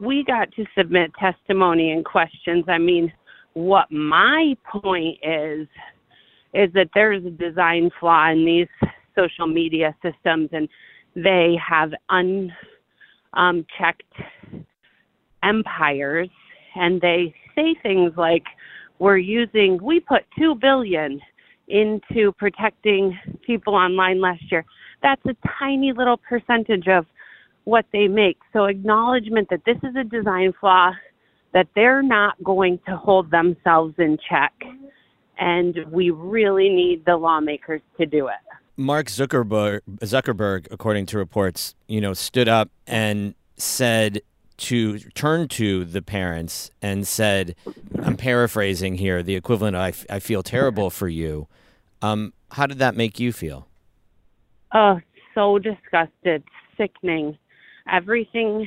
we got to submit testimony and questions. I mean, what my point is is that there's a design flaw in these social media systems and they have unchecked um, empires and they say things like we're using we put 2 billion into protecting people online last year that's a tiny little percentage of what they make so acknowledgement that this is a design flaw that they're not going to hold themselves in check and we really need the lawmakers to do it Mark Zuckerberg, Zuckerberg, according to reports, you know, stood up and said to turn to the parents and said, I'm paraphrasing here, the equivalent of, I, f- I feel terrible for you. Um, how did that make you feel? Oh, so disgusted, sickening. Everything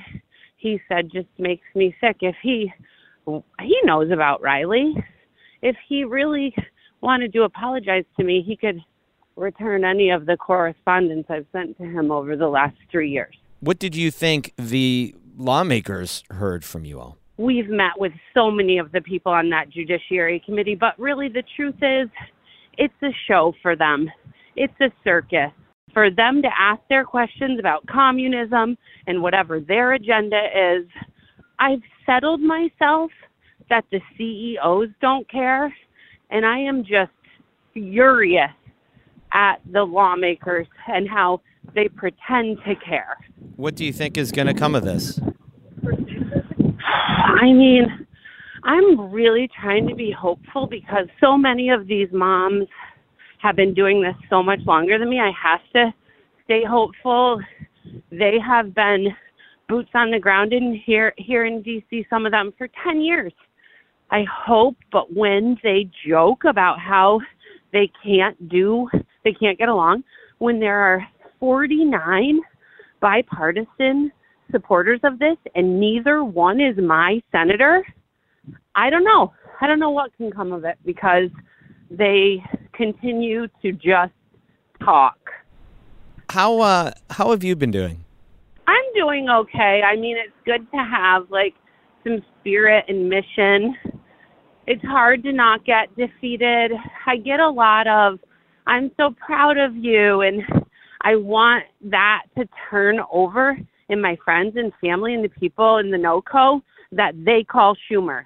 he said just makes me sick. If he he knows about Riley, if he really wanted to apologize to me, he could return any of the correspondence I've sent to him over the last three years. What did you think the lawmakers heard from you all? We've met with so many of the people on that Judiciary Committee, but really the truth is, it's a show for them. It's a circus. For them to ask their questions about communism and whatever their agenda is, I've settled myself that the CEOs don't care, and I am just furious at the lawmakers and how they pretend to care. What do you think is going to come of this? I mean, I'm really trying to be hopeful because so many of these moms have been doing this so much longer than me. I have to stay hopeful. They have been boots on the ground in here here in DC some of them for 10 years. I hope but when they joke about how they can't do they can't get along when there are 49 bipartisan supporters of this and neither one is my senator, I don't know. I don't know what can come of it because they continue to just talk. How uh how have you been doing? I'm doing okay. I mean, it's good to have like some spirit and mission. It's hard to not get defeated. I get a lot of I'm so proud of you. And I want that to turn over in my friends and family and the people in the NoCo that they call Schumer,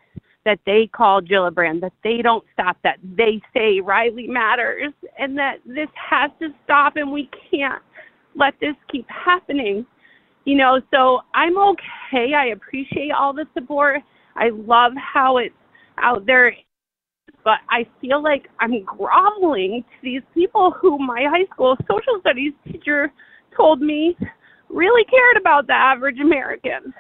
that they call Gillibrand, that they don't stop, that they say Riley matters, and that this has to stop and we can't let this keep happening. You know, so I'm okay. I appreciate all the support. I love how it's out there but I feel like I'm groveling to these people who my high school social studies teacher told me really cared about the average American.